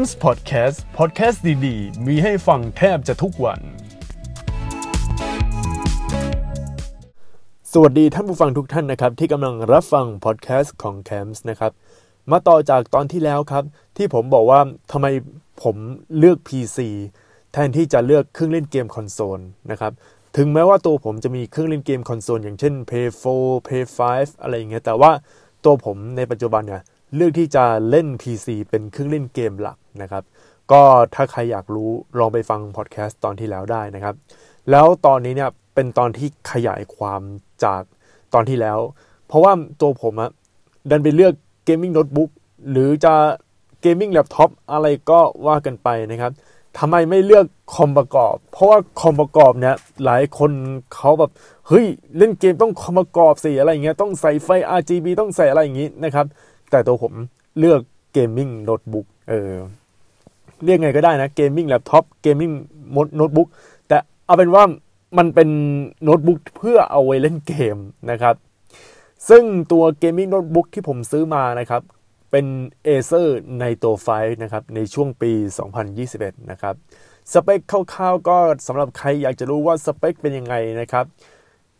มส์พอดแคสต์พอดแคสต์ดีๆ มีให้ฟังแทบจะทุกวัน สวัสดีท่านผู้ฟังทุกท่านนะครับ ที่กำลังรับฟังพอดแคสต์ของแคมส์นะครับ มาต่อจากตอนที่แล้วครับ ที่ผมบอกว่าทำไมผมเลือก PC แทนที่จะเลือกเครื่องเล่นเกมคอนโซลนะครับ ถึงแม้ว่าตัวผมจะมีเครื่องเล่นเกมคอนโซลอย่างเช่น Play 4 Play 5 อะไรอย่างเงี้ยแต่ว่าตัวผมในปัจจุบันเนี่ย เลือกที่จะเล่น PC เป็นเครื่องเล่นเกมหลักนะครับ ก็ถ้าใครอยากรู้ลองไปฟังพอดแคสต์ตอนที่แล้วได้นะครับ แล้วตอนนี้เนี่ยเป็นตอนที่ขยายความจากตอนที่แล้ว เพราะว่าตัวผมอะดันไปเลือก gaming notebook หรือจะ gaming laptop อะไรก็ว่ากันไปนะครับทำไมไม่เลือกคอมประกอบ เพราะว่าคอมประกอบเนี่ยหลายคนเขาแบบเฮ้ยเล่นเกมต้องคอมประกอบสิอะไรเงี้ยต้องใส่ไฟ RGB ต้องใส่อะไรอย่างงี้นะครับ แต่ตัวผมเลือก gaming notebook เออเรียกไงก็ได้นะ gaming laptop gaming notebook แต่เอาเป็นว่ามันเป็นโน้ตบุ๊กเพื่อเอาไว้เล่นเกมนะครับ ซึ่งตัว gaming notebook ที่ผมซื้อมานะครับ เป็น Acer Nitro 5นะครับ ในช่วงปี 2021 นะครับ สเปคคร่าวๆก็สำหรับใครอยากจะรู้ว่าสเปคเป็นยังไงนะครับ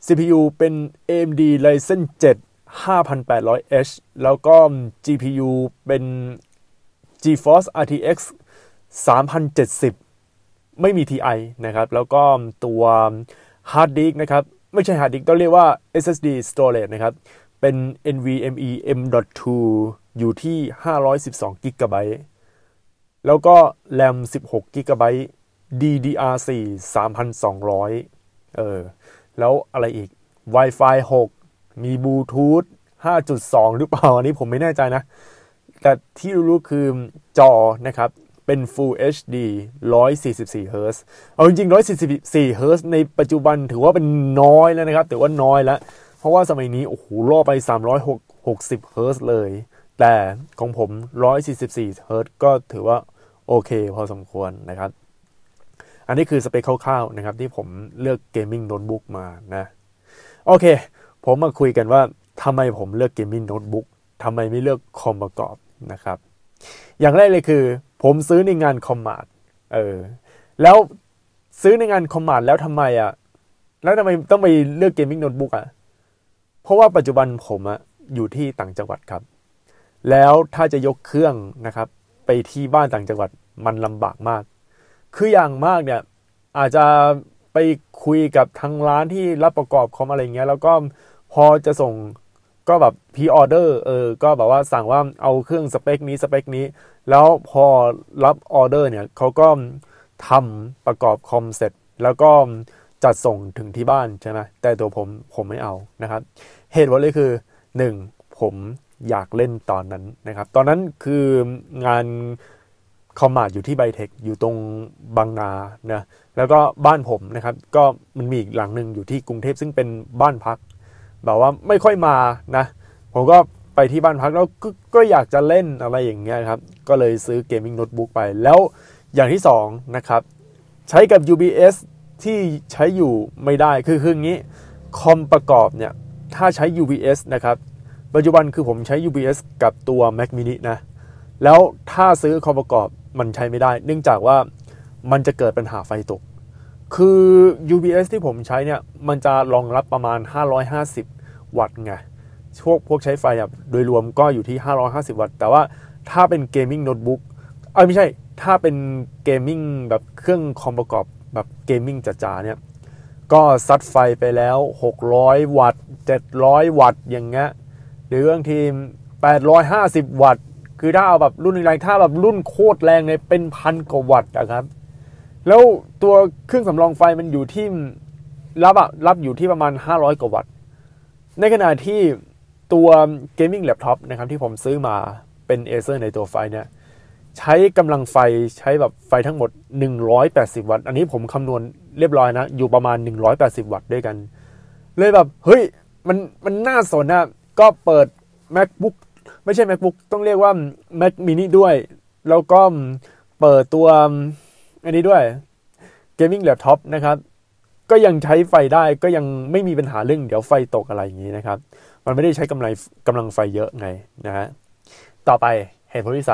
CPU เป็น AMD Ryzen 7 5800H แล้วก็ GPU เป็น GeForce RTX 3070 ไม่มี TI นะครับ แล้วก็ตัว Hard Disk นะครับ ไม่ใช่ Hard Disk ต้องเรียกว่า SSD Storage นะครับ เป็น NVMe M.2 อยู่ที่ 512 GB แล้วก็ RAM 16 GB DDR4 3200 เออ แล้วอะไรอีก Wi-Fi 6 มีบลูทูธ5.2 หรือเปล่า อันนี้ผมไม่แน่ใจนะ แต่ที่รู้คือจอนะครับ เป็น Full HD 144 Hz เอาจริงๆ144 Hz ในปัจจุบันถือว่าเป็นน้อยแล้วนะครับถือว่าน้อยแล้ว เพราะว่าสมัยนี้ โอ้โหล่อไป 360 Hz เลย แต่ของผม 144 Hz ก็ถือว่าโอเคพอสมควรนะครับ อันนี้คือสเปคคร่าวๆนะครับ ที่ผมเลือก gaming notebook มานะ โอเค ผมมาคุยกันว่าทำไมผมเลือก gaming notebook ทำไมไม่เลือกคอมประกอบนะครับ อย่างแรกเลยคือ ผมซื้อในงาน Commart เออแล้วซื้อในงาน Commart แล้วทำไมอะแล้วทำไมต้องไปเลือก gaming notebook อะเพราะว่าปัจจุบันผมอะอยู่ที่ต่างจังหวัดครับ แล้วถ้าจะยกเครื่องนะครับ ไปที่บ้านต่างจังหวัดมันลำบากมาก คืออย่างมากเนี่ยอาจจะไปคุยกับทางร้านที่รับประกอบคอมอะไรเงี้ย แล้วก็ พอจะส่งก็แบบ pre-order เออก็แบบว่าสั่งว่าเอาเครื่องสเปคนี้สเปคนี้ แล้วพอรับออเดอร์เนี่ยเขาก็ทำประกอบคอมเสร็จ แล้วก็จัดส่งถึงที่บ้านใช่ไหมแต่ตัวผมผมไม่เอานะครับ เหตุผลเลยคือ 1. ผมอยากเล่นตอนนั้นนะครับ ตอนนั้นคืองานคอมมาดอยู่ที่ไบเทคอยู่ตรงบางนานะแล้วก็บ้านผมนะครับ ก็มันมีอีกหลังหนึ่งอยู่ที่กรุงเทพซึ่งเป็นบ้านพัก แบบว่าไม่ค่อยมานะ ผมก็ไปที่บ้านพักแล้วก็อยากจะเล่นอะไรอย่างเงี้ยครับ ก็เลยซื้อ gaming notebook ไป แล้วอย่างที่2นะครับ ใช้กับ UPS ที่ใช้อยู่ไม่ได้คือคืองี้คอมประกอบเนี่ย ถ้าใช้ UPS นะครับปัจจุบันคือผมใช้ UPS กับตัว Mac mini นะ แล้วถ้าซื้อคอมประกอบมันใช้ไม่ได้ เนื่องจากว่ามันจะเกิดปัญหาไฟตก คือ UPS ที่ผมใช้เนี่ย มันจะรองรับประมาณ 550 วัตต์ไงพวกพวกใช้ไฟอะโดยรวมก็อยู่ที่ 550 วัตต์ แต่ว่าถ้าเป็น gaming notebook เออไม่ใช่ ถ้าเป็น gaming แบบเครื่องคอมประกอบแบบ gaming จ๋าๆเนี่ย ก็ซัดไฟไปแล้ว 600 วัตต์ 700 วัตต์อย่างเงี้ยหรือบางที850 วัตต์ คือถ้าเอาแบบรุ่นแรงถ้าแบบรุ่นโคตรแรงเนี่ยเป็นพันกว่าวัตต์นะครับ แล้วตัวเครื่องสำรองไฟมันอยู่ที่รับอะรับอยู่ที่ประมาณ 500 กว่าวัตต์ ในขณะที่ตัวเกมมิ่งแล็ปท็อปนะครับที่ผมซื้อมาเป็น Acer ในตัวไฟเนี่ยใช้กำลังไฟใช้แบบไฟทั้งหมด 180 วัตต์ อันนี้ผมคำนวณเรียบร้อยนะ อยู่ประมาณ 180 วัตต์ด้วยกัน เลยแบบ เฮ้ย มันมันน่าสนนะก็เปิด macbook ไม่ใช่ macbook ต้องเรียกว่า mac mini ด้วย แล้วก็เปิดตัว อันนี้ด้วย gaming laptop นะครับก็ยังใช้ไฟได้ก็ยังไม่มีปัญหาเรื่องเดี๋ยวไฟตกอะไรอย่างนี้นะครับ มันไม่ได้ใช้กำลังกำลังไฟเยอะไงนะฮะต่อไปเหตุผลที่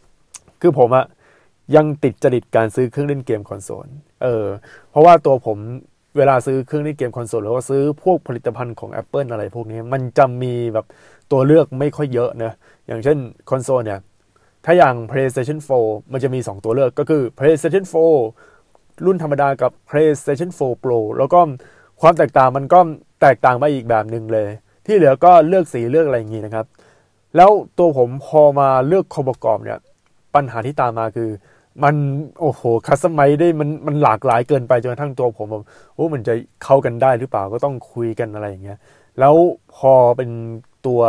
3 คือผมอะยังติดจริตการซื้อเครื่องเล่นเกมคอนโซลเออเพราะว่าตัวผมเวลาซื้อเครื่องเล่นเกมคอนโซลหรือว่าซื้อพวกผลิตภัณฑ์ของ Apple อะไรพวกนี้ มันจะมีแบบตัวเลือกไม่ค่อยเยอะนะอย่างเช่นคอนโซลเนี่ย ถ้าอย่าง PlayStation 4 มันจะมี 2 ตัวเลือกก็คือ PlayStation 4 รุ่นธรรมดากับ PlayStation 4 Pro แล้วก็ความแตกต่างมันก็แตกต่างไปอีกแบบหนึ่งเลย ที่เหลือก็เลือกสีเลือกอะไรอย่างนี้นะครับ แล้วตัวผมพอมาเลือกคอมประกอบเนี่ยปัญหาที่ตามมาคือมันโอ้โหคัสตอมไมได้มันมันหลากหลายเกินไปจนกระทั่งตัวผมแบบโอ้มันจะเข้ากันได้หรือเปล่าก็ต้องคุยกันอะไรอย่างเงี้ยแล้วพอเป็นตัว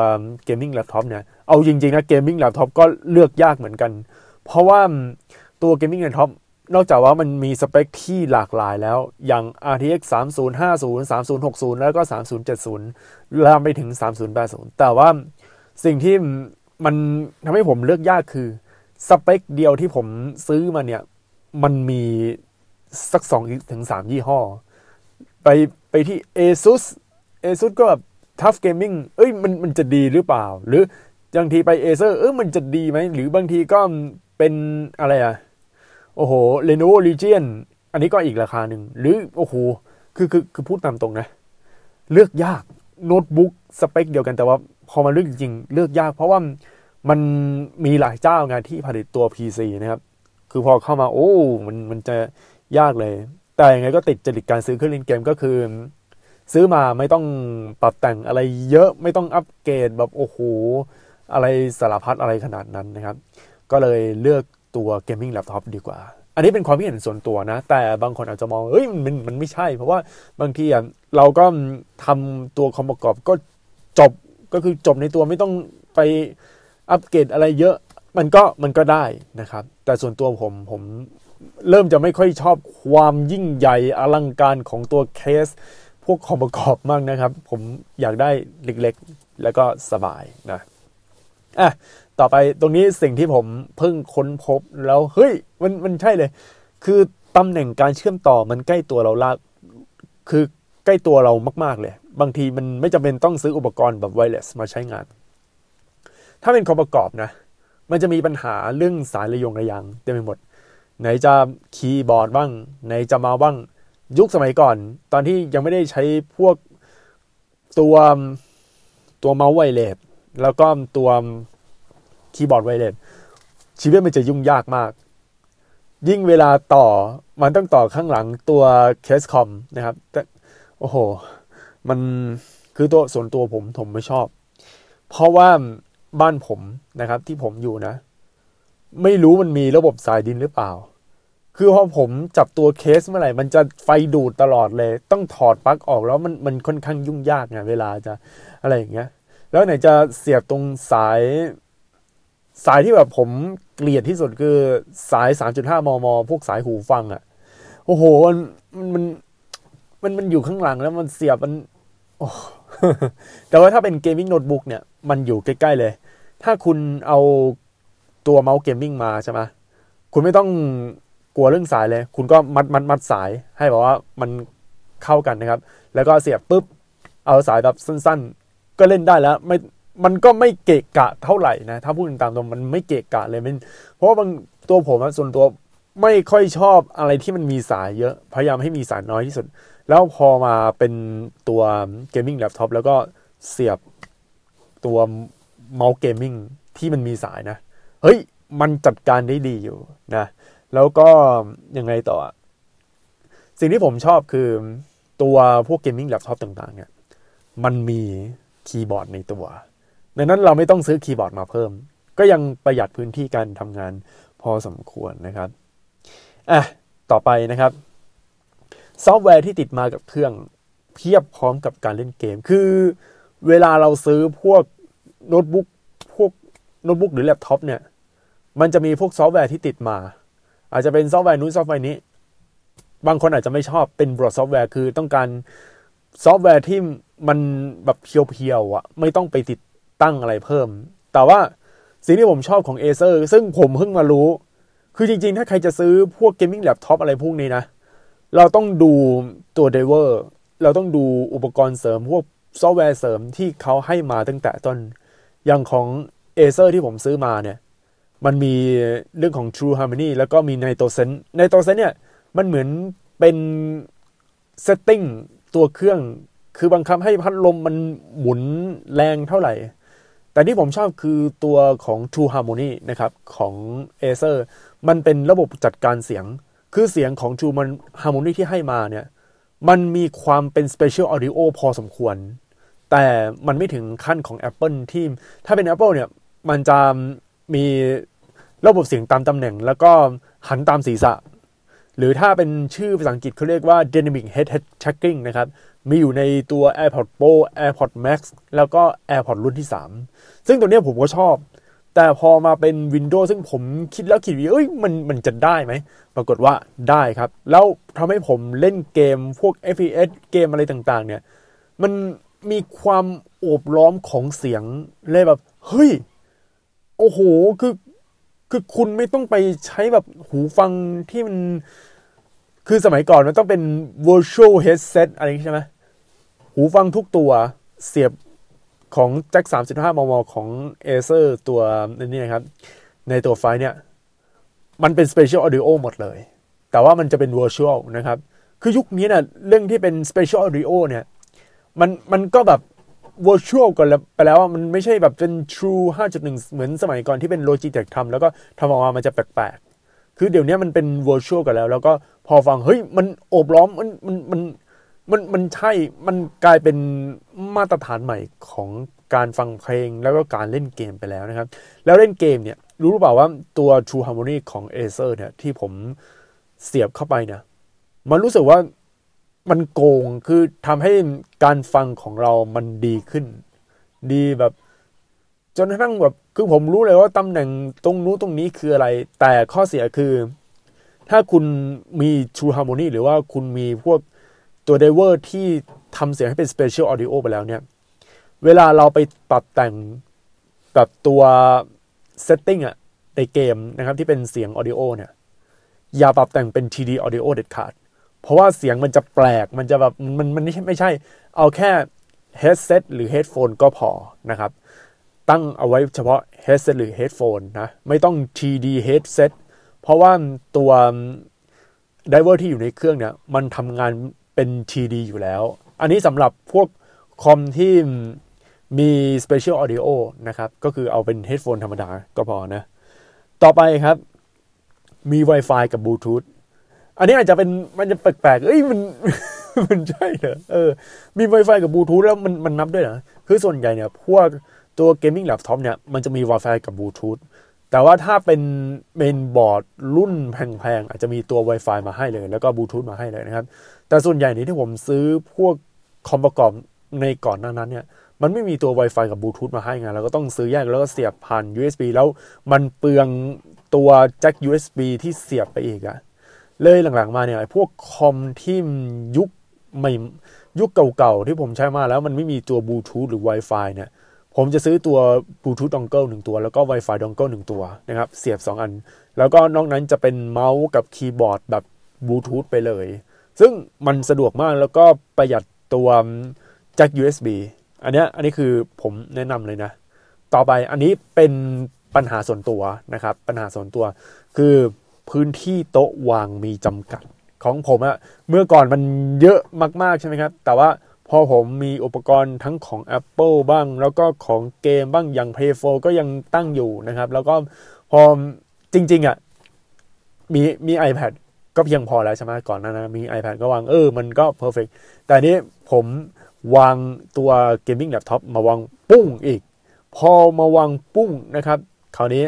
gaming laptop เนี่ย เอาจริงๆนะ gaming laptop ก็เลือกยากเหมือนกัน เพราะว่าตัว gaming laptop นอกจากว่ามันมีสเปคที่หลากหลายแล้ว อย่าง RTX 3050 3060 แล้วก็ 3070ลามไปถึง 3080 แต่ว่าสิ่งที่มันทำให้ผมเลือกยากคือ สเปคเดียวที่ผมซื้อมาเนี่ย มันมีสักสองถึงสามยี่ห้อ ไปไปที่ ASUS ASUS ก็แบบ Tough Gaming เอ้ยมันมันจะดีหรือเปล่า หรือ บางทีไป Acer เออมันจะดีไหม หรือบางทีก็เป็นอะไรอะโอ้โห Lenovo Legion อันนี้ก็อีกราคาหนึ่ง หรือโอ้โหคือคือคือพูดตามตรงนะ เลือกยากโน้ตบุ๊กสเปคเดียวกันแต่ว่าพอมาเลือกจริงๆ เลือกยาก เพราะว่ามันมีหลายเจ้างานที่ผลิตตัว PC นะครับ คือพอเข้ามาโอ้มันมันจะยากเลย แต่ยังไงก็ติดจริตการซื้อเครื่องเล่นเกมก็คือ ซื้อมาไม่ต้องปรับแต่งอะไรเยอะไม่ต้องอัปเกรดแบบโอ้โห อะไรสารพัดอะไรขนาดนั้นนะครับ ก็เลยเลือกตัวเกมมิ่งแล็ปท็อปดีกว่า อันนี้เป็นความคิดเห็นส่วนตัวนะ แต่บางคนอาจจะมองเฮ้ยมันมันไม่ใช่ เพราะว่าบางทีเราก็ทำตัวคอมประกอบก็จบก็คือจบในตัวไม่ต้องไปอัปเกรดอะไรเยอะมันก็มันก็ได้นะครับ แต่ส่วนตัวผมผมเริ่มจะไม่ค่อยชอบความยิ่งใหญ่อลังการของตัวเคส พวกคอมประกอบมากนะครับ ผมอยากได้เล็กๆ แล้วก็สบายนะ อะต่อไปตรงนี้สิ่งที่ผมเพิ่งค้นพบแล้วเฮ้ยมันมันใช่เลย คือตำแหน่งการเชื่อมต่อมันใกล้ตัวเราละคือใกล้ตัวเรามาก ๆ เลย บางทีมันไม่จำเป็นต้องซื้ออุปกรณ์แบบ wireless มาใช้งาน ถ้าเป็นคอมประกอบนะ มันจะมีปัญหาเรื่องสายระยงระยางเต็มไปหมด ไหนจะคีย์บอร์ดบ้าง ไหนจะเมาส์บ้าง ยุคสมัยก่อน ตอนที่ยังไม่ได้ใช้พวกตัวตัวเมาส์ wireless แล้วก็ตัวคีย์บอร์ด wirelessชีวิตมันจะยุ่งยากมาก ยิ่งเวลาต่อมันต้องต่อข้างหลังตัวเคสคอมนะครับแต่โอ้โห มันคือตัวส่วนตัวผมผมไม่ชอบ เพราะว่าบ้านผมนะครับ ที่ผมอยู่นะ ไม่รู้มันมีระบบสายดินหรือเปล่า คือพอผมจับตัวเคสเมื่อไหร่ มันจะไฟดูดตลอดเลย ต้องถอดปลั๊กออกแล้วมันมันค่อนข้างยุ่งยากไงเวลาจะอะไรอย่างเงี้ย แล้วไหนจะเสียบตรงสาย สายที่แบบผมเกลียดที่สุดคือสาย 3.5 มม พวกสายหูฟังอะ่ะ โอ้โห มันมันมันมันอยู่ข้างหลังแล้วมันเสียบมันโอ้แต่ว่าถ้าเป็นเกมมิ่งโน้ตบุ๊กเนี่ย มันอยู่ใกล้ ๆ เลย ถ้าคุณเอาตัวเมาส์เกมมิ่งมาใช่ไหมคุณไม่ต้องกลัวเรื่องสายเลย คุณก็มัดมัดมัดสาย ให้บอกว่ามันเข้ากันนะครับ แล้วก็เสียบปุ๊บ เอาสายแบบสั้น ๆ ก็เล่นได้แล้วไม่มันก็ไม่เกะกะเท่าไหร่นะถ้าพูดตามตรงมันไม่เกะกะเลยมันเพราะว่าบางตัวผมส่วนตัวไม่ค่อยชอบอะไรที่มันมีสายเยอะ พยายามให้มีสายน้อยที่สุด แล้วพอมาเป็นตัวเกมมิ่งแล็ปท็อปแล้วก็เสียบตัวเมาส์เกมมิ่งที่มันมีสายนะ เฮ้ย มันจัดการได้ดีอยู่นะ แล้วก็ยังไงต่อ สิ่งที่ผมชอบคือตัวพวกเกมมิ่งแล็ปท็อปต่างๆเนี่ยมันมี คีย์บอร์ดในตัว ดังนั้นเราไม่ต้องซื้อคีย์บอร์ดมาเพิ่ม ก็ยังประหยัดพื้นที่การทำงานพอสมควรนะครับอะต่อไปนะครับ ซอฟต์แวร์ที่ติดมากับเครื่องเพียบพร้อมกับการเล่นเกม คือเวลาเราซื้อพวกโน้ตบุ๊กพวกโน้ตบุ๊กหรือแล็ปท็อปเนี่ย มันจะมีพวกซอฟต์แวร์ที่ติดมา อาจจะเป็นซอฟต์แวร์นู้นซอฟต์แวร์นี้ บางคนอาจจะไม่ชอบเป็น bloatware คือต้องการซอฟต์แวร์ที่ มันแบบ pure ๆอะไม่ต้องไปติดตั้งอะไรเพิ่ม แต่ว่าสิ่งที่ผมชอบของ Acer ซึ่งผมเพิ่งมารู้ คือจริงๆ ถ้าใครจะซื้อพวกเกมมิ่งแล็ปท็อปอะไรพวกนี้นะ เราต้องดูตัว driverเราต้องดูอุปกรณ์เสริม พวกซอฟต์แวร์เสริมที่เขาให้มาตั้งแต่ต้น อย่างของ Acer ที่ผมซื้อมาเนี่ย มันมีเรื่องของ True Harmony แล้วก็มี N i t r o S e n s e NitroSense เนี่ย มันเหมือนเป็น setting ตัวเครื่อง คือ บังคับให้พัดลมมันหมุนแรงเท่าไหร่ แต่ที่ผมชอบคือตัวของ True Harmony นะครับของ Acer มันเป็นระบบจัดการเสียง คือเสียงของ True Harmony ที่ให้มาเนี่ย มันมีความเป็น Special Audio พอสมควร แต่มันไม่ถึงขั้นของ Apple ที่ ถ้าเป็น Apple เนี่ย มันจะมีระบบเสียงตามตำแหน่ง แล้วก็หันตามศีรษะ หรือถ้าเป็นชื่อภาษาอังกฤษเขาเรียกว่า Dynamic Head Head Tracking นะครับ มีอยู่ในตัว AirPods Pro AirPods Max แล้วก็ AirPods รุ่นที่ 3 ซึ่งตัวนี้ผมก็ชอบ แต่พอมาเป็น Windows ซึ่งผมคิดแล้วคิดว่าเอ้ยมันมันจะได้ไหม ปรากฏว่าได้ครับ แล้วทำให้ผมเล่นเกมพวก FPS เกมอะไรต่างๆ เนี่ย มันมีความโอบล้อมของเสียงเลยแบบ เฮ้ย โอ้โห คือ คือคุณไม่ต้องไปใช้แบบหูฟังที่มัน คือสมัยก่อนมันต้องเป็น virtual headset อะไรใช่ไหม หูฟังทุกตัวเสียบของแจ็ค35 มม ของ Acer ตัวนี้นะครับ ในตัวไฟเนี่ย มันเป็น Special Audio หมดเลย แต่ว่ามันจะเป็น Virtual นะครับ คือยุคนี้นะเรื่องที่เป็น Special Audio เนี่ย มันมันก็แบบ virtual ก่อนไปแล้วมันไม่ใช่แบบเป็น true 5.1 เหมือนสมัยก่อนที่เป็น Logitech ทำแล้วก็ทำออกมามันจะแปลกๆ คือเดี๋ยวนี้มันเป็น virtual กันแล้ว แล้วก็พอฟัง เฮ้ย มันโอบล้อมมันมันมัน มันมันใช่มันกลายเป็นมาตรฐานใหม่ของการฟังเพลงแล้วก็การเล่นเกมไปแล้วนะครับ แล้วเล่นเกมเนี่ย รู้หรือเปล่าว่าตัว True Harmony ของ Acer เนี่ย ที่ผมเสียบเข้าไปเนี่ย มันรู้สึกว่ามันโกงคือทำให้การฟังของเรามันดีขึ้น ดีแบบ จนกระทั่งแบบคือผมรู้เลยว่าตำแหน่งตรงนู้นตรงนี้คืออะไร แต่ข้อเสียคือ ถ้าคุณมี True Harmony หรือว่าคุณมีพวก ตัวไดเวอร์ที่ทำเสียงให้เป็น Special Audio ไปแล้วเนี่ย เวลาเราไปปรับแต่งแบบตัว Setting อะในเกมนะครับที่เป็นเสียง Audio เนี่ย อย่าปรับแต่งเป็น TD Audio เด็ดขาด เพราะว่าเสียงมันจะแปลกมันจะแบบมันมันไม่ใช่ไม่ใช่ เอาแค่ headset หรือ headphone ก็พอนะครับ ตั้งเอาไว้เฉพาะ headset หรือ headphone นะไม่ต้อง TD headset เพราะว่าตัวไดเวอร์ที่อยู่ในเครื่องเนี่ย มันทำงาน เป็น TD อยู่แล้ว อันนี้สำหรับพวกคอมที่มี Special Audio นะครับ ก็คือเอาเป็น headphone ธรรมดาก็พอนะ ต่อไปครับ มี Wi-Fi กับ Bluetooth อันนี้อาจจะเป็นมันจะแปลกๆ เอ้ยมันมันใช่เหรอเออ มี Wi-Fi กับบลูทูธแล้วมันมันนับด้วยเหรอ คือส่วนใหญ่เนี่ยพวกตัวเกมมิ่งแล็ปท็อปเนี่ยมันจะมี Wi-Fi กับบลูทูธแต่ว่าถ้าเป็นเมนบอร์ดรุ่นแพงๆ อาจจะมีตัว Wi-Fi มาให้เลย แล้วก็บลูทูธมาให้เลยนะครับ แต่ส่วนใหญ่นี้ที่ผมซื้อพวกคอมประกอบในก่อนหน้านั้นเนี่ย มันไม่มีตัว Wi-Fi กับบลูทูธมาให้ไงเราก็ต้องซื้อแยกแล้วก็เสียบผ่าน USB แล้วมันเปลืองตัวแจ็ค USB ที่เสียบไปอีกอะเลยหลังๆมาเนี่ยพวกคอมที่ยุคใหม่ยุคเก่าๆที่ผมใช้มาแล้วมันไม่มีตัวบลูทูธหรือ Wi-Fi เนี่ย ผมจะซื้อตัวบลูทูธ dongle หนึ่งตัว แล้วก็ Wi-Fi ดองเกิลหนึ่งตัวนะครับเสียบ 2 อัน แล้วก็นอกนั้นจะเป็นเมาส์กับคีย์บอร์ดแบบบลูทูธไปเลย ซึ่งมันสะดวกมากแล้วก็ประหยัดตัวแจ็ค USB อันนี้อันนี้คือผมแนะนำเลยนะ ต่อไปอันนี้เป็นปัญหาส่วนตัวนะครับ ปัญหาส่วนตัว คือพื้นที่โต๊ะวางมีจำกัดของผมอะเมื่อก่อนมันเยอะมากๆใช่ไหมครับ แต่ว่าพอผมมีอุปกรณ์ทั้งของ Apple บ้าง แล้วก็ของเกมบ้างอย่าง Play 4ก็ยังตั้งอยู่นะครับ แล้วก็พอจริงๆอะมีมี iPad ก็เพียงพอแล้วใช่ไหมก่อนนะนะมี iPad ก็วางเออ มันก็ perfect แต่นี้ผมวางตัวเกมมิ่งแล็ปท็อปมาวางปุ้งอีก พอมาวางปุ้งนะครับคราวนี้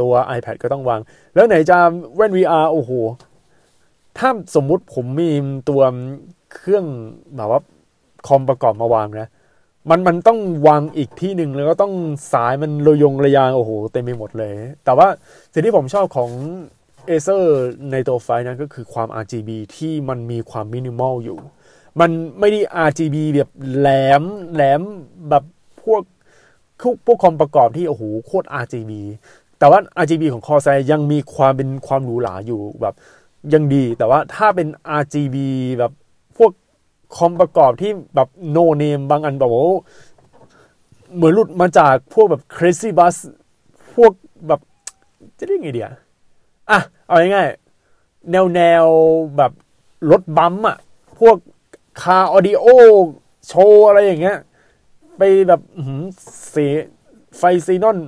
ตัว iPad ก็ต้องวาง แล้วไหนจะแว่น VR โอ้โห ถ้าสมมุติผมมีตัวเครื่องแบบว่าคอมประกอบมาวางนะ มันมันต้องวางอีกที่หนึ่งแล้วก็ต้องสายมันระยงระยางโอ้โหเต็มไปหมดเลย แต่ว่าสิ่งที่ผมชอบของ Acer ในตัวไฟนั้นก็คือความ RGB ที่มันมีความมินิมอลอยู่ มันไม่ได้ RGB แบบแหลมแหลมแบบพวกพวกคอมประกอบที่โอ้โหโคตร RGB แต่ว่า RGB ของ Corsair ยังมีความเป็นความหรูหราอยู่แบบยังดี แต่ว่าถ้าเป็น RGB แบบพวกคอมประกอบที่แบบ no name บางอันแบบว่าเหมือนหลุดมาจากพวกแบบ crazy bus พวกแบบจะได้ไงเดียอะ เอาง่ายๆแนวแนวแบบรถบัมอะพวก car audio show อะไรอย่างเงี้ย ไปแบบสีไฟซีนอน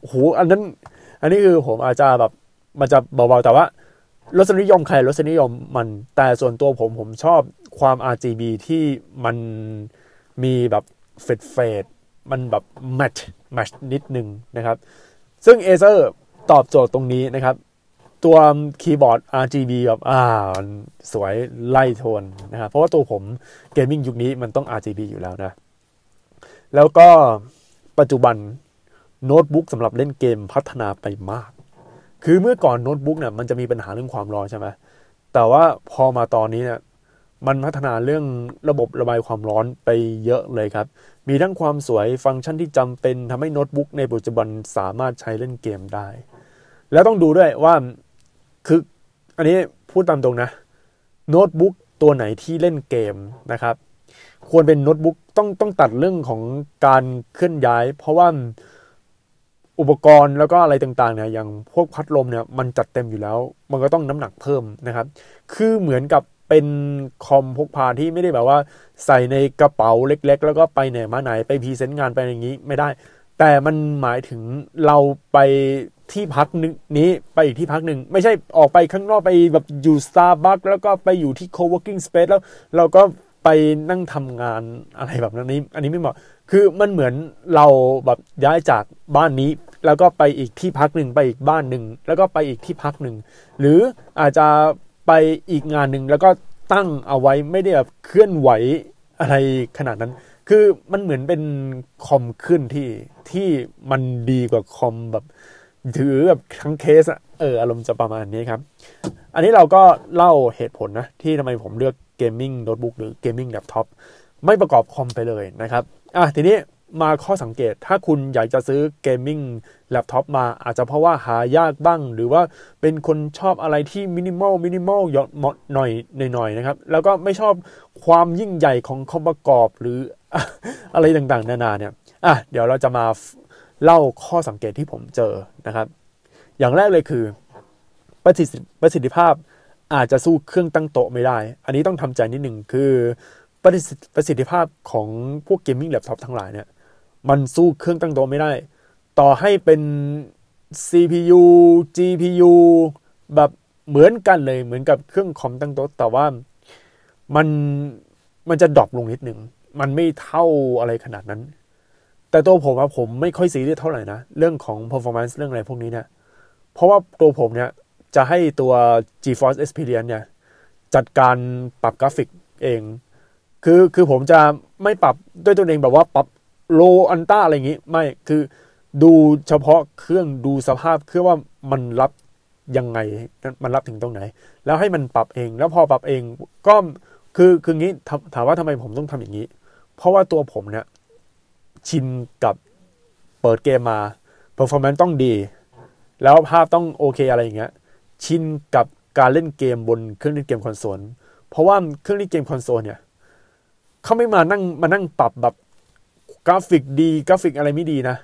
โหอันนั้น อันนี้คือผมอาจจะแบบมันจะเบาๆแต่ว่ารสนิยมใครรสนิยมมันแต่ส่วนตัวผมผมชอบความ RGB ที่มันมีแบบ fade fade มันแบบ matte matte นิดนึงนะครับ ซึ่ง Acer ตอบโจทย์ตรงนี้นะครับ ตัวคีย์บอร์ด RGB แบบอ่าสวยไล่โทนนะครับเพราะว่าตัวผมเกมมิ่งยุคนี้มันต้อง RGB อยู่แล้วนะ แล้วก็ปัจจุบันโน้ตบุ๊กสำหรับเล่นเกมพัฒนาไปมาก คือเมื่อก่อนโน้ตบุ๊กเนี่ยมันจะมีปัญหาเรื่องความร้อนใช่ไหมแต่ว่าพอมาตอนนี้เนี่ยมันพัฒนาเรื่องระบบระบายความร้อนไปเยอะเลยครับ มีทั้งความสวยฟังก์ชันที่จำเป็นทำให้โน้ตบุ๊กในปัจจุบันสามารถใช้เล่นเกมได้ แล้วต้องดูด้วยว่า คืออันนี้พูดตามตรงนะโน้ตบุ๊กตัวไหนที่เล่นเกมนะครับ ควรเป็นโน้ตบุ๊กต้องต้องตัดเรื่องของการเคลื่อนย้าย เพราะว่าอุปกรณ์แล้วก็อะไรต่างๆเนี่ยอย่างพวกพัดลมเนี่ยมันจัดเต็มอยู่แล้ว มันก็ต้องน้ำหนักเพิ่มนะครับ คือเหมือนกับเป็นคอมพกพาที่ไม่ได้แบบว่าใส่ในกระเป๋าเล็ก ๆ แล้วก็ไปไหนมาไหนไปพรีเซนต์งานไปอย่างนี้ไม่ได้ แต่มันหมายถึงเราไป ที่พักนึงนี้ไปอีกที่พักหนึ่งไม่ใช่ออกไปข้างนอกไปแบบอยู่สตาร์บัคแล้วก็ไปอยู่ที่ co-working space แล้วเราก็ไปนั่งทำงานอะไรแบบนั้นนี้ อันนี้ไม่เหมาะคือมันเหมือนเราแบบย้ายจากบ้านนี้ แล้วก็ไปอีกที่พักหนึ่งไปอีกบ้านหนึ่งแล้วก็ไปอีกที่พักหนึ่งหรืออาจจะไปอีกงานหนึ่งแล้วก็ตั้งเอาไว้ไม่ได้แบบเคลื่อนไหวอะไรขนาดนั้น คือมันเหมือนเป็นคอมเคลื่อนที่ที่มันดีกว่าคอมแบบ ถือแบบทั้งเคสอะเอออารมณ์จะประมาณนี้ครับ อันนี้เราก็เล่าเหตุผลนะ ที่ทำไมผมเลือกเกมมิ่งโน้ตบุ๊กหรือเกมมิ่งแล็ปท็อปไม่ประกอบคอมไปเลยนะครับอะทีนี้มาข้อสังเกตถ้าคุณอยากจะซื้อเกมมิ่งแล็ปท็อปมาอาจจะเพราะว่าหายากบ้าง หรือว่าเป็นคนชอบอะไรที่มินิมอลมินิมอลนิดหน่อยหน่อยนะครับ แล้วก็ไม่ชอบความยิ่งใหญ่ของคอมประกอบหรืออะไรต่างๆ นานาเนี่ยอะเดี๋ยวเราจะมา เล่าข้อสังเกตที่ผมเจอนะครับ อย่างแรกเลยคือประสิทธิประสิทธิภาพอาจจะสู้เครื่องตั้งโต๊ะไม่ได้ อันนี้ต้องทำใจนิดหนึ่งคือประสิทธิภาพของพวก gaming laptop ทั้งหลายเนี่ย มันสู้เครื่องตั้งโต๊ะไม่ได้ ต่อให้เป็น CPU GPU แบบเหมือนกันเลยเหมือนกับเครื่องคอมตั้งโต๊ะแต่ว่ามันมันจะ drop ลงนิดหนึ่ง มันไม่เท่าอะไรขนาดนั้น แต่ตัวผมว่าผมไม่ค่อยซีเรียสเท่าไหร่นะ เรื่องของ performance เรื่องอะไรพวกนี้เนี่ย เพราะว่าตัวผมเนี่ย จะให้ตัว GeForce Experience เนี่ย จัดการปรับกราฟิกเอง คือคือผมจะไม่ปรับด้วยตัวเองแบบว่าปรับโลอันต้าอะไรอย่างงี้ไม่คือดูเฉพาะเครื่องดูสภาพเครื่องว่ามันรับยังไงมันรับถึงตรงไหน แล้วให้มันปรับเอง แล้วพอปรับเองก็คือคืองี้ถามว่าทำไมผมต้องทำอย่างนี้ เพราะว่าตัวผมเนี่ย ชินกับเปิดเกมมา performance ต้องดี แล้วภาพต้องโอเคอะไรอย่างเงี้ยชินกับการเล่นเกมบนเครื่องเล่นเกมคอนโซลเพราะว่าเครื่องเล่นเกมคอนโซลเนี่ยเขาไม่มานั่งมานั่งปรับแบบกราฟิกดีกราฟิกอะไรไม่ดีนะ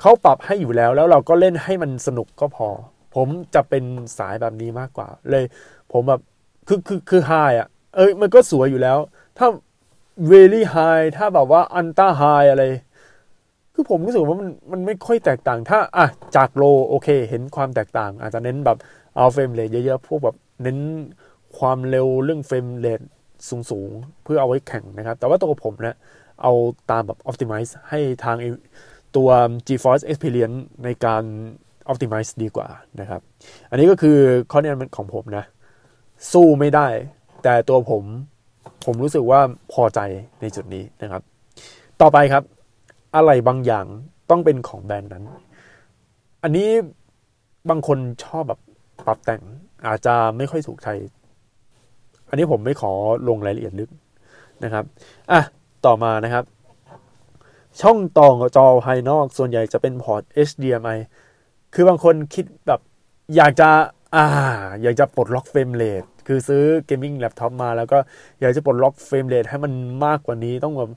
เขาปรับให้อยู่แล้วแล้วเราก็เล่นให้มันสนุกก็พอ ผมจะเป็นสายแบบนี้มากกว่า เลย ผมแบบคือคือคือ high อะ เอ้ยมันก็สวยอยู่แล้ว ถ้า very high ถ้าแบบว่า ultra high อะไร คือผมรู้สึกว่ามันมันไม่ค่อยแตกต่าง ถ้าอะจาก low โอเค เห็นความแตกต่าง อาจจะเน้นแบบเอา frame rate เยอะๆ พวกแบบเน้นความเร็วเรื่อง frame rate สูงๆ เพื่อเอาไว้แข่งนะครับ แต่ว่าตัวผมเนะเอาตามแบบ optimize ให้ทางตัว GeForce Experience ในการ optimize ดีกว่านะครับ อันนี้ก็คือข้อแนะนำของผมนะ สู้ไม่ได้ แต่ตัวผม ผมรู้สึกว่าพอใจในจุดนี้นะครับ ต่อไปครับ อะไรบางอย่างต้องเป็นของแบรนด์นั้น อันนี้บางคนชอบแบบปรับแต่งอาจจะไม่ค่อยถูกใจอันนี้ผมไม่ขอลงรายละเอียดลึกนะครับอะต่อมานะครับ ช่องต่อจอภายนอกส่วนใหญ่จะเป็นพอร์ต HDMI คือบางคนคิดแบบอยากจะอ่า อยากจะปลดล็อก frame rate คือซื้อ gaming laptop มาแล้วก็อยากจะปลดล็อก frame rate ให้มันมากกว่านี้ต้องแบบ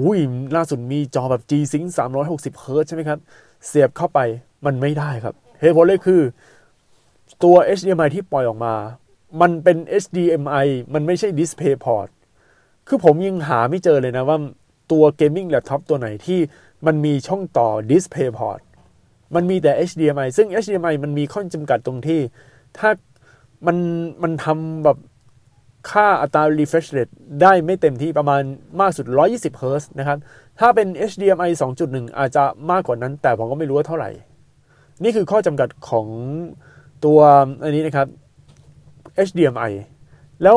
อุ้ยล่าสุดมีจอแบบ G-Sync 360 Hz ใช่ไหมครับ เสียบเข้าไปมันไม่ได้ครับเหตุผลเลยคือ ตัว HDMI ที่ปล่อยออกมา มันเป็น HDMI มันไม่ใช่ DisplayPort คือผมยังหาไม่เจอเลยนะว่าตัว gaming laptop ตัวไหนที่มันมีช่องต่อ DisplayPort มันมีแต่ HDMI ซึ่ง HDMI มันมีข้อจำกัดตรงที่ ถ้า มันมันทำแบบค่าอัตรา refresh rate ได้ไม่เต็มที่ประมาณมากสุด 120 Hz นะครับ ถ้าเป็น HDMI 2.1 อาจจะมากกว่านั้น แต่ผมก็ไม่รู้ว่าเท่าไหร่ นี่คือข้อจำกัดของตัวอันนี้นะครับ HDMI แล้ว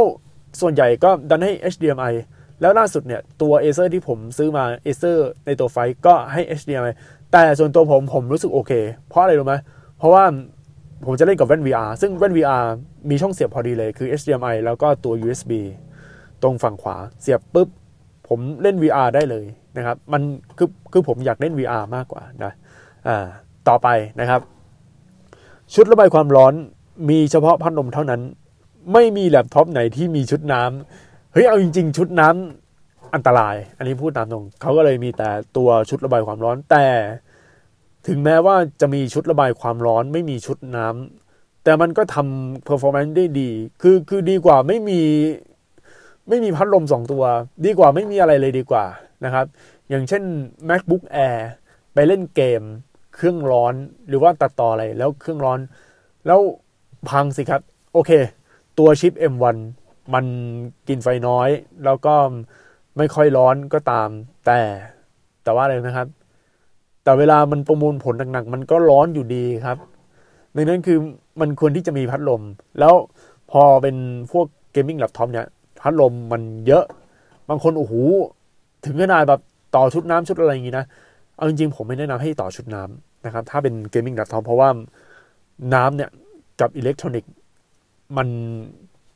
ส่วนใหญ่ก็ดันให้ HDMI แล้วล่าสุดเนี่ยตัว Acer ที่ผมซื้อมา Acer ในตัวไฟก็ให้ HDMI แต่ส่วนตัวผมผมรู้สึกโอเค เพราะอะไรรู้ไหมเพราะว่า ผมจะเล่นกับแว่น VR ซึ่งแว่น VR มีช่องเสียบพอดีเลยคือ HDMI แล้วก็ตัว USB ตรงฝั่งขวาเสียบปุ๊บ ผมเล่น VR ได้เลยนะครับ มันคือคือผมอยากเล่น VR มากกว่านะอ่าต่อไปนะครับ ชุดระบายความร้อนมีเฉพาะพัดลมเท่านั้น ไม่มีแล็ปท็อปไหนที่มีชุดน้ำเฮ้ยเอาจริง ๆ ชุดน้ำอันตราย อันนี้พูดตามตรงเขาก็เลยมีแต่ตัวชุดระบายความร้อนแต่ ถึงแม้ว่าจะมีชุดระบายความร้อนไม่มีชุดน้ำแต่มันก็ทำ performance ได้ดี คือคือดีกว่าไม่มีไม่มีพัดลมสองตัว ดีกว่าไม่มีอะไรเลยดีกว่านะครับ อย่างเช่น macbook air ไปเล่นเกม เครื่องร้อนหรือว่าตัดต่ออะไรแล้วเครื่องร้อน แล้วพังสิครับ โอเค ตัวชิป M1 มันกินไฟน้อย แล้วก็ไม่ค่อยร้อนก็ตาม แต่แต่ว่าอะไรนะครับ แต่เวลามันประมวลผลหนักๆมันก็ร้อนอยู่ดีครับดังนั้นคือมันควรที่จะมีพัดลม แล้วพอเป็นพวก gaming laptop เนี่ยพัดลมมันเยอะ บางคนโอ้โหถึงขนาดแบบต่อชุดน้ำชุดอะไรอย่างงี้นะ เอาจริงๆ ผมไม่แนะนำให้ต่อชุดน้ำนะครับ ถ้าเป็น gaming laptop เพราะว่าน้ำเนี่ยกับอิเล็กทรอนิกส์มัน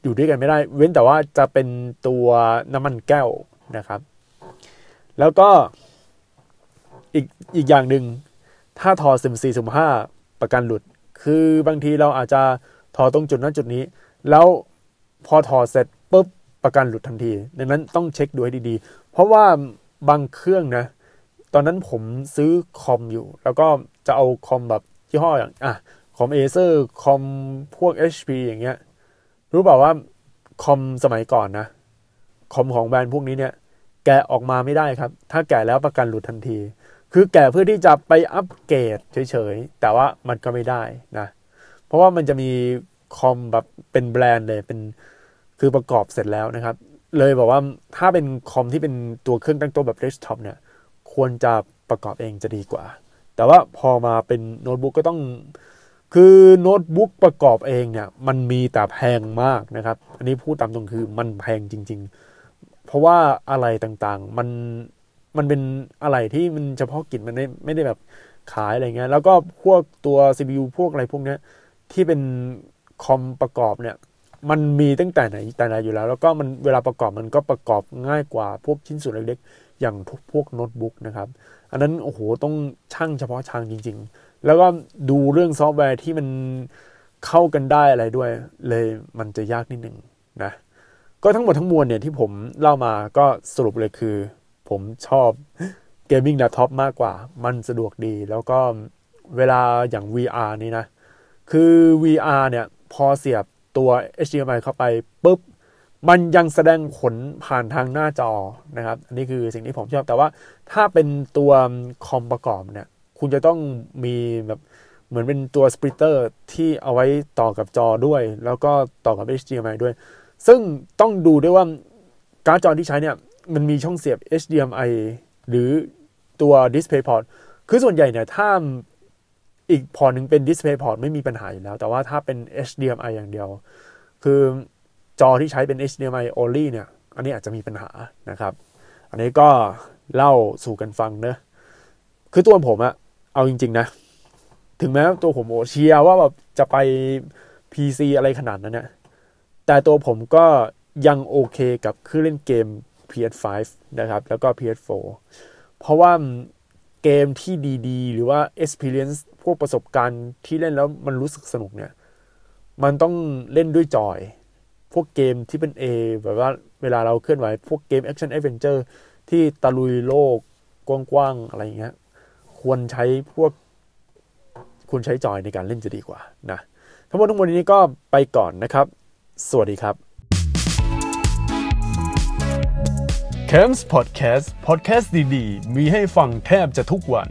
อยู่ด้วยกันไม่ได้ เว้นแต่ว่าจะเป็นตัวน้ำมันแก้วนะครับ แล้วก็ อีกอีกอย่างหนึ่งถ้าถอดสุ่มสี่สุ่มห้าประกันหลุด คือบางทีเราอาจจะถอดตรงจุดนั้นจุดนี้ แล้วพอถอดเสร็จปุ๊บประกันหลุดทันที ดังนั้นต้องเช็คดูให้ดีๆ เพราะว่าบางเครื่องนะ ตอนนั้นผมซื้อคอมอยู่ แล้วก็จะเอาคอมแบบยี่ห้ออย่างอะคอมเอเซอร์คอมพวก HP อย่างเงี้ย รู้เปล่าว่าคอมสมัยก่อนนะ คอมของแบรนด์พวกนี้เนี่ย แกะออกมาไม่ได้ครับ ถ้าแกะแล้วประกันหลุดทันที คือแกะเพื่อที่จะไปอัปเกรดเฉยๆ แต่ว่ามันก็ไม่ได้นะ เพราะว่ามันจะมีคอมแบบเป็นแบรนด์เลยเป็นคือประกอบเสร็จแล้วนะครับ เลยบอกว่าถ้าเป็นคอมที่เป็นตัวเครื่องตั้งโต๊ะแบบเดสก์ท็อปเนี่ย ควรจะประกอบเองจะดีกว่า แต่ว่าพอมาเป็นโน้ตบุ๊กก็ต้อง คือโน้ตบุ๊กประกอบเองเนี่ย มันมีแต่แพงมากนะครับ อันนี้พูดตามตรงคือมันแพงจริง ๆ เพราะว่าอะไรต่างๆ มัน มันเป็นอะไรที่มันเฉพาะกิจมันไม่ไม่ได้แบบขายอะไรเงี้ย แล้วก็พวกตัว CPU พวกอะไรพวกเนี้ยที่เป็นคอมประกอบเนี่ยมันมีตั้งแต่ไหนแต่ไหนอยู่แล้ว แล้วก็มันเวลาประกอบมันก็ประกอบง่ายกว่าพวกชิ้นส่วนเล็กๆ อย่างพวกโน้ตบุ๊กนะครับ อันนั้นโอ้โหต้องช่างเฉพาะชางจริง ๆ แล้วก็ดูเรื่องซอฟต์แวร์ที่มันเข้ากันได้อะไรด้วย เลยมันจะยากนิดนึงนะก็ทั้งหมดทั้งมวลเนี่ยที่ผมเล่ามาก็สรุปเลยคือ ผมชอบ gaming laptop มากกว่า มันสะดวกดี แล้วก็เวลาอย่าง VR นี่นะ คือ VR เนี่ย พอเสียบตัว HDMI เข้าไปปุ๊บ มันยังแสดงผลผ่านทางหน้าจอนะครับ อันนี้คือสิ่งที่ผมชอบ แต่ว่าถ้าเป็นตัวคอมประกอบเนี่ย คุณจะต้องมีแบบเหมือนเป็นตัว splitter ที่เอาไว้ต่อกับจอด้วย แล้วก็ต่อกับ HDMI ด้วย ซึ่งต้องดูด้วยว่าการ์ดจอที่ใช้เนี่ย มันมีช่องเสียบ HDMI หรือตัว DisplayPort คือส่วนใหญ่เนี่ยถ้าอีกพอร์ตหนึ่งเป็น DisplayPort ไม่มีปัญหาอยู่แล้ว แต่ว่าถ้าเป็น HDMI อย่างเดียว คือจอที่ใช้เป็น HDMI only เนี่ย อันนี้อาจจะมีปัญหานะครับ อันนี้ก็เล่าสู่กันฟังเนะคือตัวผมอะเอาจริง ๆ นะ ถึงแม้ตัวผมโอเชียว่าแบบจะไป PC อะไรขนาดนั้นเนี่ยแต่ตัวผมก็ยังโอเคกับเครื่องเล่นเกม PS5 นะครับ แล้วก็ PS4 เพราะว่าเกมที่ดีๆ หรือว่า experience พวกประสบการณ์ที่เล่นแล้วมันรู้สึกสนุกเนี่ย มันต้องเล่นด้วยจอย พวกเกมที่เป็น A แบบว่าเวลาเราเคลื่อนไหว พวกเกม action adventure ที่ตะลุยโลกกว้างๆ อะไรอย่างเงี้ย ควรใช้พวกคคุณใช้จอยในการเล่นจะดีกว่านะ ทั้งหมดทั้งมวลนี้ก็ไปก่อนนะครับ สวัสดีครับ c a m s Podcast Podcast ดี ๆ มีให้ฟังแทบจะทุกวัน